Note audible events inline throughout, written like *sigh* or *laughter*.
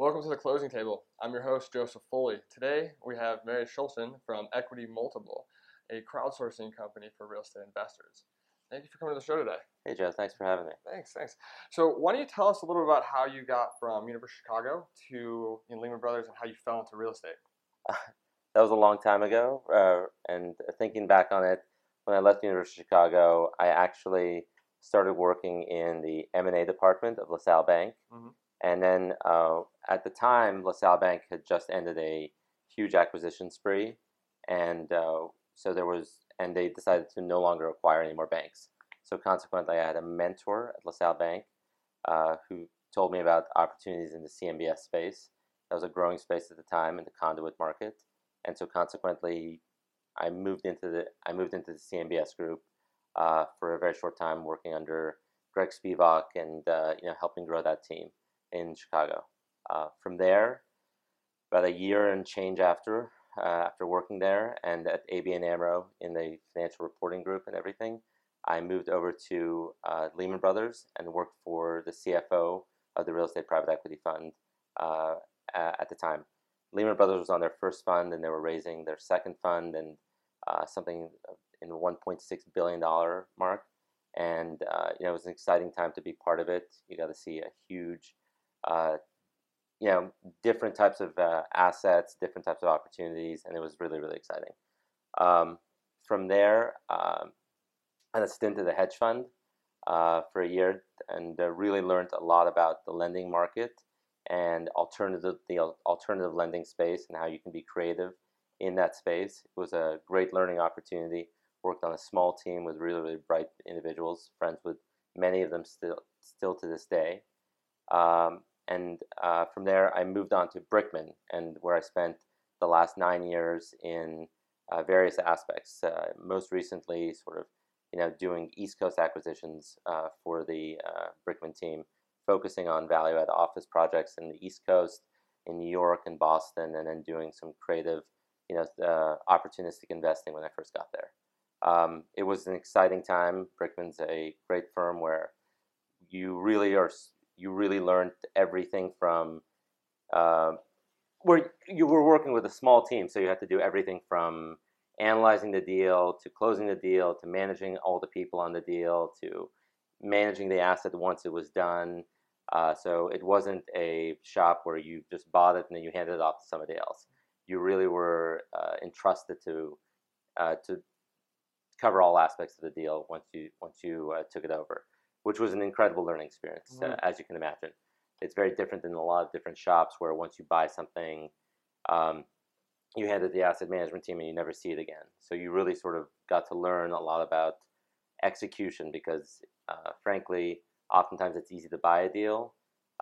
Welcome to the closing table. I'm your host, Joseph Foley. Today we have Marius Sjulsen from Equity Multiple, a crowdsourcing company for real estate investors. Thank you for coming to the show today. Hey, Joe. Thanks for having me. Thanks, thanks. So, why don't you tell us a little bit about how you got from University of Chicago to you know, Lehman Brothers and how you fell into real estate? *laughs* that was a long time ago, uh, and thinking back on it, when I left the University of Chicago, I actually started working in the M&A department of LaSalle Bank. Mm-hmm. And then uh, at the time, LaSalle Bank had just ended a huge acquisition spree. And uh, so there was, and they decided to no longer acquire any more banks. So consequently, I had a mentor at LaSalle Bank uh, who told me about opportunities in the CMBS space. That was a growing space at the time in the conduit market. And so consequently, I moved into the I moved into the CMBS group uh, for a very short time, working under Greg Spivak and uh, you know helping grow that team in Chicago. Uh, from there, about a year and change after uh, after working there and at ABN AMRO in the financial reporting group and everything, I moved over to uh, Lehman Brothers and worked for the CFO of the real estate private equity fund uh, at the time. Lehman Brothers was on their first fund and they were raising their second fund and uh, something in the 1.6 billion dollar mark. And uh, you know, it was an exciting time to be part of it. You got to see a huge, uh, you know, different types of uh, assets, different types of opportunities, and it was really, really exciting. Um, from there, um, I had a stint at a hedge fund uh, for a year and uh, really learned a lot about the lending market and alternative the alternative lending space and how you can be creative in that space. It was a great learning opportunity. Worked on a small team with really really bright individuals, friends with many of them still still to this day. Um, and uh, from there, I moved on to Brickman, and where I spent the last nine years in uh, various aspects. Uh, most recently, sort of, you know, doing East Coast acquisitions uh, for the uh, Brickman team, focusing on value add office projects in the East Coast, in New York and Boston, and then doing some creative, you know, uh, opportunistic investing when I first got there. Um, it was an exciting time. Brickman's a great firm where you really are, you really learned everything from, uh, where you were working with a small team, so you had to do everything from analyzing the deal to closing the deal to managing all the people on the deal to managing the asset once it was done uh, so it wasn't a shop where you just bought it and then you handed it off to somebody else. You really were uh, entrusted to uh, to cover all aspects of the deal once you once you uh, took it over, which was an incredible learning experience, mm-hmm. as you can imagine. It's very different than a lot of different shops where once you buy something, um, you hand it the asset management team and you never see it again. So you really sort of got to learn a lot about execution because, uh, frankly oftentimes it's easy to buy a deal,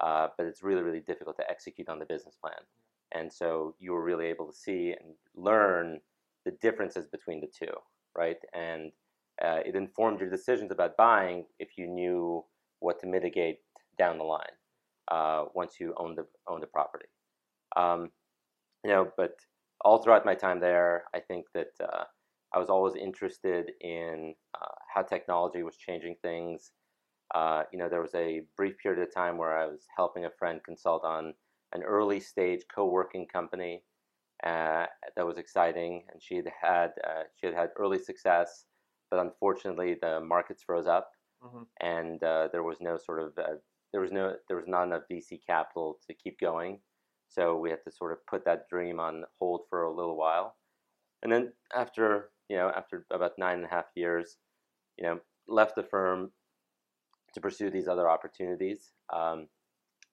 uh, but it's really, really difficult to execute on the business plan. And so you were really able to see and learn the differences between the two, right? And uh, it informed your decisions about buying if you knew what to mitigate down the line uh, once you own the own the property. Um, you know, but all throughout my time there, I think that uh, I was always interested in uh, how technology was changing things, uh, you know, there was a brief period of time where I was helping a friend consult on an early stage co-working company uh, that was exciting, and she had had she had had early success, but unfortunately the markets froze up, mm-hmm. and uh, there was no sort of uh, there was no there was not enough VC capital to keep going, so we had to sort of put that dream on hold for a little while, and then after you know after about nine and a half years, you know left the firm to pursue these other opportunities. Um,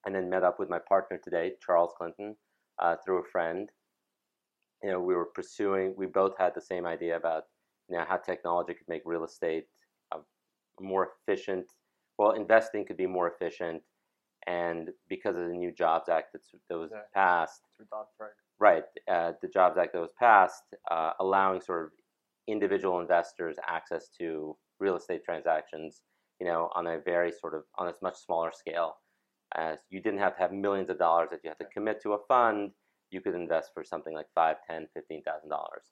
and then met up with my partner today, Charles Clinton, uh, through a friend. You know, we were pursuing. We both had the same idea about you know how technology could make real estate more efficient. Well, investing could be more efficient, and because of the new Jobs Act that's, that was yeah. passed, right? Uh, the Jobs Act that was passed, uh, allowing sort of individual investors access to real estate transactions you know, on a very sort of on a much smaller scale. As you didn't have to have millions of dollars that you had to commit to a fund, you could invest for something like five, ten, fifteen thousand dollars.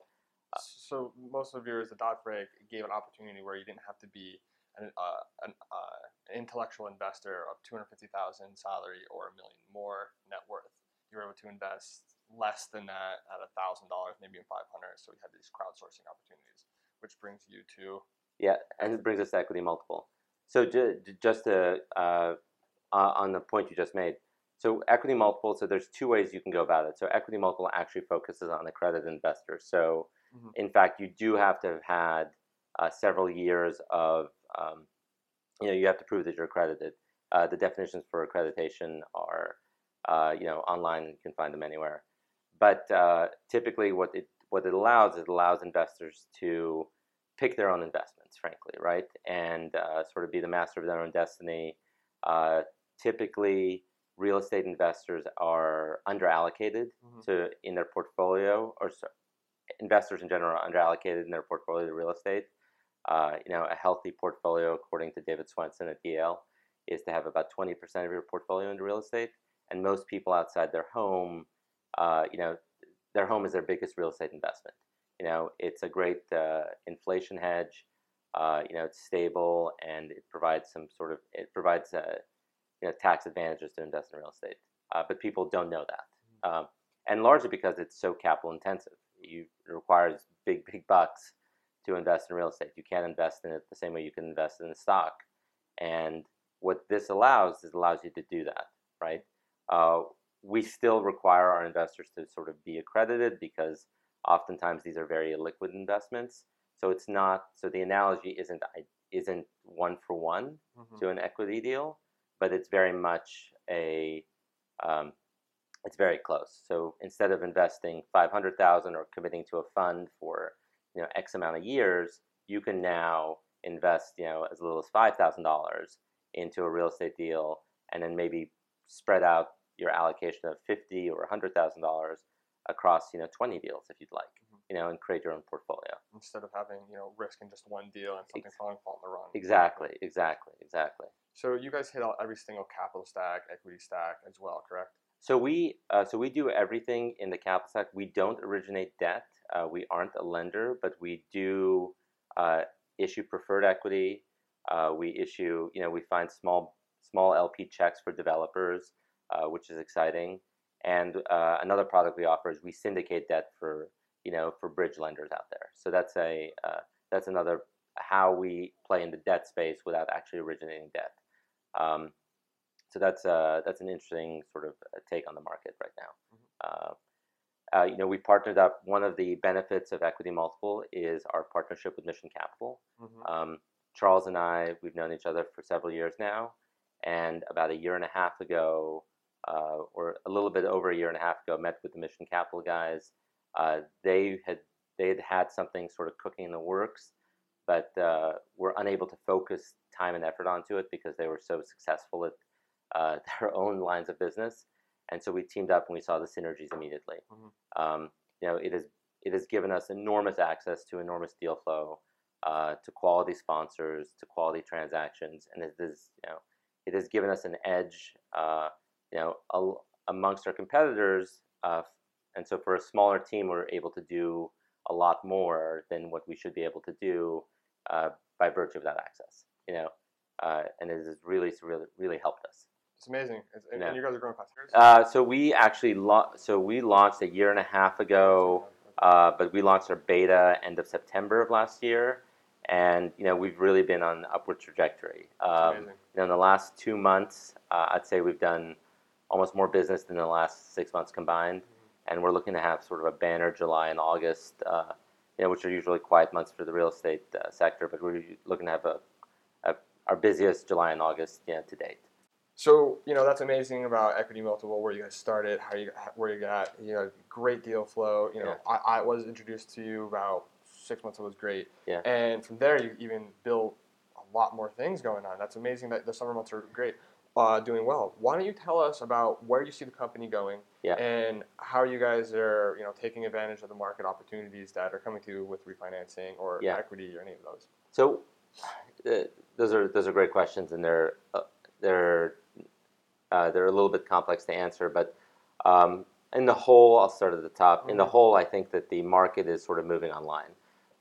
So most of yours, the Dodd Frank gave an opportunity where you didn't have to be an, uh, an, uh, intellectual investor of two hundred fifty thousand salary or a million more net worth. you were able to invest less than that at a thousand dollars, maybe in five hundred. So we had these crowdsourcing opportunities, which brings you to yeah, and it brings us to equity multiple. So ju- just to uh, on the point you just made, so equity multiple. So there's two ways you can go about it. So equity multiple actually focuses on the credit investor. So mm-hmm. in fact, you do have to have had uh, several years of um, you know you have to prove that you're accredited. Uh, the definitions for accreditation are uh, you know online. You can find them anywhere. But uh, typically, what it what it allows is it allows investors to pick their own investments, frankly, right, and uh, sort of be the master of their own destiny. Uh, typically, real estate investors are underallocated mm-hmm. to in their portfolio, or so, investors in general are underallocated in their portfolio to real estate. Uh, you know, a healthy portfolio, according to David Swensen at Yale, is to have about 20% of your portfolio into real estate. And most people outside their home, uh, you know, their home is their biggest real estate investment. You know, it's a great uh, inflation hedge. Uh, you know, it's stable and it provides some sort of it provides uh, you know tax advantages to invest in real estate. Uh, but people don't know that, mm-hmm. um, and largely because it's so capital intensive. You, it requires big big bucks to invest in real estate. You can't invest in it the same way you can invest in a stock. And what this allows is allows you to do that, right? Uh, we still require our investors to sort of be accredited because oftentimes these are very illiquid investments. So it's not. So the analogy isn't isn't one for one mm-hmm. to an equity deal, but it's very much a um, it's very close. So instead of investing five hundred thousand or committing to a fund for you know X amount of years, you can now invest you know as little as five thousand dollars into a real estate deal, and then maybe spread out your allocation of fifty or hundred thousand dollars across you know 20 deals if you'd like mm-hmm. you know and create your own portfolio instead of having you know risk in just one deal and something falling fall in the wrong exactly exactly exactly so you guys hit out every single capital stack equity stack as well correct so we uh, so we do everything in the capital stack we don't originate debt uh, we aren't a lender but we do uh, issue preferred equity uh, we issue you know we find small small lp checks for developers uh, which is exciting and uh, another product we offer is we syndicate debt for you know for bridge lenders out there. So that's a that's another how we play in the debt space without actually originating debt. Um, so that's uh, that's an interesting sort of uh, take on the market right now. Mm-hmm. Uh, uh, you know, we partnered up. One of the benefits of Equity Multiple is our partnership with Mission Capital. Mm-hmm. Um, Charles and I, we've known each other for several years now, and about a year and a half ago, uh, or a little bit over a year and a half ago, met with the Mission Capital guys. Uh, they had they had had something sort of cooking in the works, but uh, were unable to focus time and effort onto it because they were so successful at uh, *laughs* their own lines of business. And so we teamed up and we saw the synergies immediately. Mm-hmm. Um, you know, it has it has given us enormous access to enormous deal flow, uh, to quality sponsors, to quality transactions, and it is you know it has given us an edge uh, you know, a, amongst our competitors. Uh, and so for a smaller team, we're able to do a lot more than what we should be able to do uh, by virtue of that access. You know, uh, and it has really, really, really helped us. It's amazing, it's, and, and, you guys are growing fast. Uh, so we actually la- so we launched a year and a half ago, uh, but we launched our beta end of September of last year, and you know we've really been on an upward trajectory. Um, you know, in the last two months, uh, I'd say we've done almost more business than the last six months combined. Mm-hmm. And we're looking to have sort of a banner July and August, uh, you know, which are usually quiet months for the real estate uh, sector, but we're looking to have a, a, our busiest July and August you know, to date. So you know that's amazing about equity multiple where you guys started, how you where you got you know great deal flow. You know yeah. I, I was introduced to you about six months. It was great, yeah. And from there you even built a lot more things going on. That's amazing that the summer months are great uh, doing well. Why don't you tell us about where you see the company going yeah. and how you guys are, you know, taking advantage of the market opportunities that are coming to you with refinancing or yeah. equity or any of those? So, uh, those are those are great questions, and they're uh, they're uh, they're a little bit complex to answer. But um, in the whole, I'll start at the top. In the mm-hmm. whole, I think that the market is sort of moving online.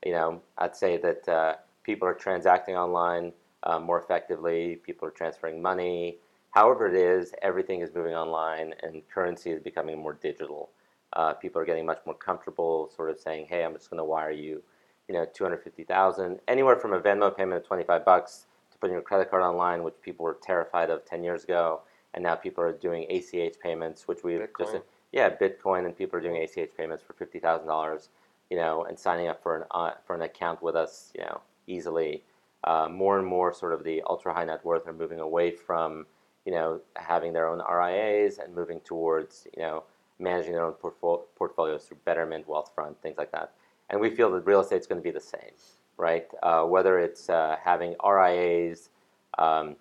You know, I'd say that uh, people are transacting online uh, more effectively. People are transferring money however it is, everything is moving online, and currency is becoming more digital. Uh, people are getting much more comfortable, sort of saying, "Hey, I'm just going to wire you, you know, two hundred fifty thousand, anywhere from a Venmo payment of twenty five bucks to putting your credit card online, which people were terrified of ten years ago, and now people are doing ACH payments, which we just yeah, Bitcoin, and people are doing ACH payments for fifty thousand dollars, you know, and signing up for an uh, for an account with us, you know, easily. Uh, more and more, sort of the ultra high net worth are moving away from, you know, having their own RIAs and moving towards, you know, managing their own portfol- portfolios through Betterment, Wealthfront, things like that. And we feel that real estate is going to be the same, right? Uh, whether it's uh, having RIAs, um,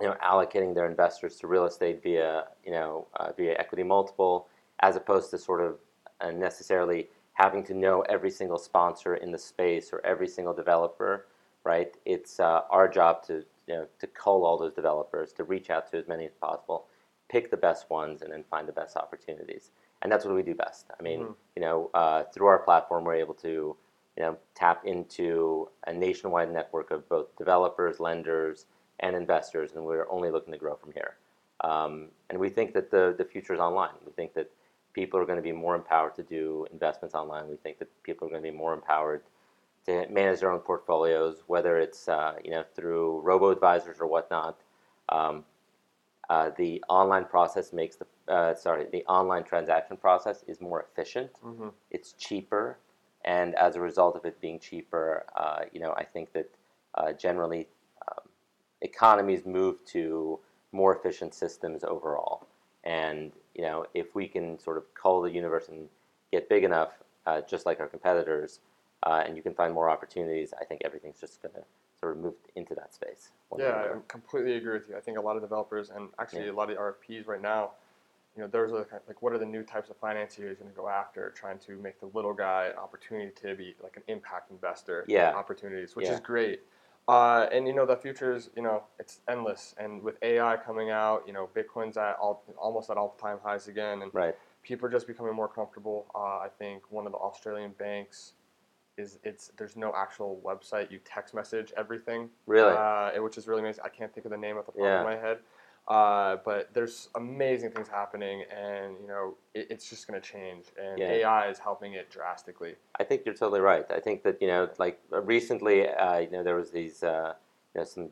you know, allocating their investors to real estate via, you know, uh, via equity multiple, as opposed to sort of uh, necessarily having to know every single sponsor in the space or every single developer, right? It's uh, our job to you know to cull all those developers, to reach out to as many as possible, pick the best ones, and then find the best opportunities. And that's what we do best. I mean, mm-hmm. you know, uh, through our platform, we're able to you know tap into a nationwide network of both developers, lenders, and investors, and we're only looking to grow from here. Um, and we think that the, the future is online. We think that people are going to be more empowered to do investments online. We think that people are going to be more empowered to manage their own portfolios, whether it's uh, you know through robo advisors or whatnot. Um, uh, the online process makes the uh, sorry the online transaction process is more efficient. Mm-hmm. It's cheaper, and as a result of it being cheaper, uh, you know I think that uh, generally economies move to more efficient systems overall. And you know, if we can sort of cull the universe and get big enough, uh, just like our competitors, uh, and you can find more opportunities, I think everything's just going to sort of move into that space. Yeah, I completely agree with you. I think a lot of developers and actually yeah. a lot of the RFPs right now, you know, there's a, like what are the new types of financiers going to go after, trying to make the little guy an opportunity to be like an impact investor. Yeah. Opportunities, which yeah. is great. Uh, and you know the future is you know it's endless, and with AI coming out, you know Bitcoin's at all, almost at all-time highs again, and right. people are just becoming more comfortable. Uh, I think one of the Australian banks is it's there's no actual website. You text message everything, really, uh, which is really amazing. I can't think of the name at the top yeah. of my head. Uh, but there's amazing things happening, and you know it, it's just going to change, and yeah. AI is helping it drastically. I think you're totally right. I think that you know, like uh, recently, uh, you know, there was these, uh, you know, some,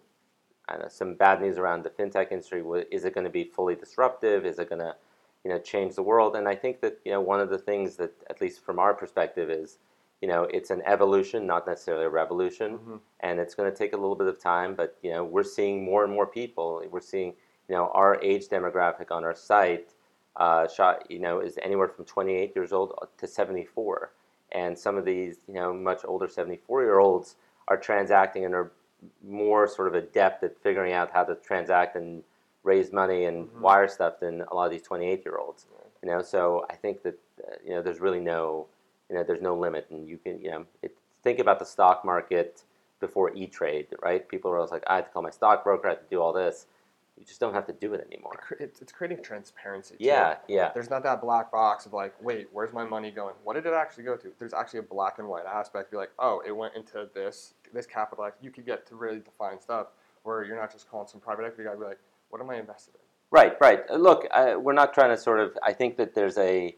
know, some bad news around the fintech industry. Is it going to be fully disruptive? Is it going to, you know, change the world? And I think that you know, one of the things that, at least from our perspective, is you know, it's an evolution, not necessarily a revolution, mm-hmm. and it's going to take a little bit of time. But you know, we're seeing more and more people. We're seeing you know, our age demographic on our site, uh, shot, you know, is anywhere from 28 years old to 74. And some of these, you know, much older 74 year olds are transacting and are more sort of adept at figuring out how to transact and raise money and mm-hmm. wire stuff than a lot of these 28 year olds. You know, so I think that uh, you know there's really no, you know, there's no limit, and you can, you know, it, think about the stock market before E Trade, right? People are always like, I have to call my stockbroker, I have to do all this you just don't have to do it anymore. It's, it's creating transparency. Too. Yeah, yeah. There's not that black box of like, wait, where's my money going? What did it actually go to? There's actually a black and white aspect. Be like, oh, it went into this, this capital. You could get to really define stuff where you're not just calling some private equity guy. Be like, what am I invested in? Right, right. Uh, look, I, we're not trying to sort of. I think that there's a.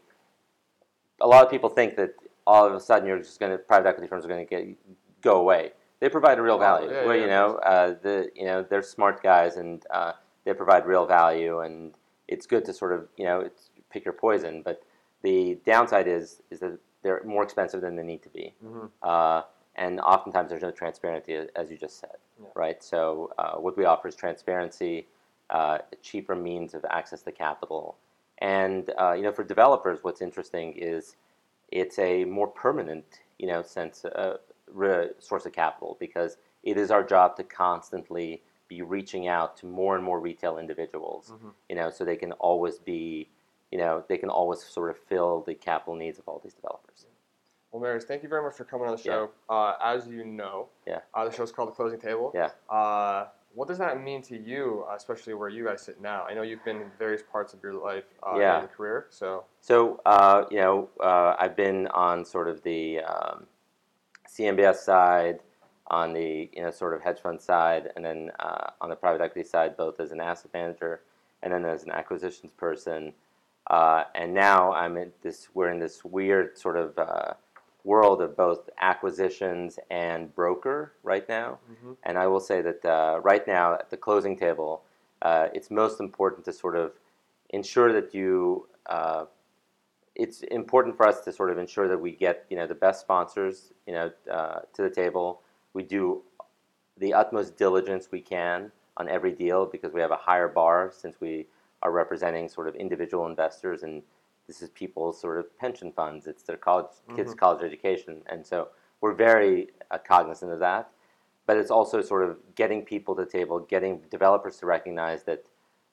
A lot of people think that all of a sudden you're just going to private equity firms are going to get go away. They provide a real oh, value. Oh, yeah, well, yeah, you know, uh, the you know they're smart guys and. Uh, they provide real value, and it's good to sort of you know pick your poison. But the downside is is that they're more expensive than they need to be, mm-hmm. uh, and oftentimes there's no transparency, as you just said, yeah. right? So uh, what we offer is transparency, uh, cheaper means of access to capital, and uh, you know for developers, what's interesting is it's a more permanent you know sense uh, source of capital because it is our job to constantly be reaching out to more and more retail individuals, mm-hmm. you know, so they can always be, you know, they can always sort of fill the capital needs of all these developers. Well, Marius, thank you very much for coming on the show. Yeah. Uh, as you know, yeah, uh, the show's called The Closing Table. Yeah. Uh, what does that mean to you, especially where you guys sit now? I know you've been in various parts of your life, uh, yeah. your career. So, so uh, you know, uh, I've been on sort of the um, CMBS side, on the you know sort of hedge fund side, and then uh, on the private equity side, both as an asset manager and then as an acquisitions person. Uh, and now I'm in this. We're in this weird sort of uh, world of both acquisitions and broker right now. Mhm. And I will say that uh, right now at the closing table, uh, it's most important to sort of ensure that you. Uh, it's important for us to sort of ensure that we get you know the best sponsors you know uh, to the table. We do the utmost diligence we can on every deal because we have a higher bar since we are representing sort of individual investors and this is people's sort of pension funds. It's their college kids' college education, and so we're very uh, cognizant of that. But it's also sort of getting people to the table, getting developers to recognize that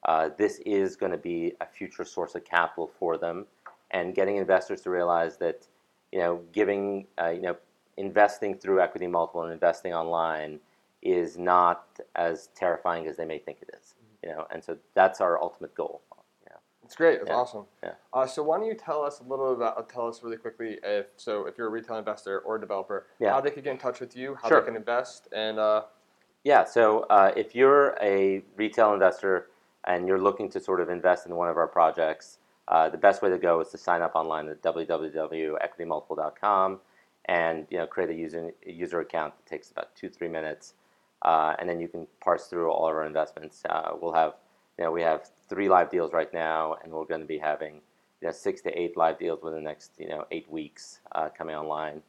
uh, this is going to be a future source of capital for them, and getting investors to realize that you know giving uh, you know investing through equity multiple and investing online is not as terrifying as they may think it is. You know, and so that's our ultimate goal. Yeah. It's great. It's Yeah. awesome. Yeah. Uh, so why don't you tell us a little about uh, tell us really quickly if so if you're a retail investor or a developer Yeah. how they could get in touch with you how Sure. they can invest and uh, Yeah, so uh, if you're a retail investor and you're looking to sort of invest in one of our projects, uh, the best way to go is to sign up online at www.equitymultiple.com and you know create a user a user account. It takes about two three minutes, uh, and then you can parse through all of our investments. Uh, we'll have you know we have three live deals right now, and we're going to be having you know six to eight live deals within the next you know eight weeks uh, coming online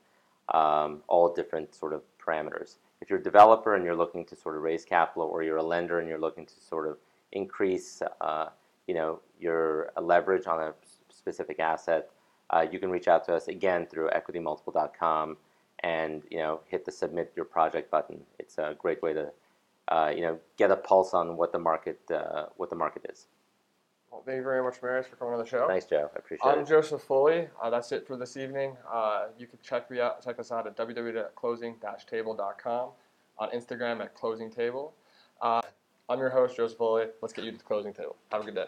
um, all different sort of parameters. If you're a developer and you're looking to sort of raise capital, or you're a lender and you're looking to sort of increase, uh, you know, your leverage on a specific asset, uh, you can reach out to us again through equitymultiple.com and you know hit the submit your project button. It's a great way to uh, you know get a pulse on what the market uh, what the market is. well, thank you very much Marius for coming on the show Thanks, Joe. I appreciate it. I'm. Joseph Foley. Uh, that's it for this evening. Uh, you can check me out, check us out at www.closing-table.com, on Instagram at closing table. Uh, I'm your host Joseph Foley. Let's get you to the closing table. Have a good day.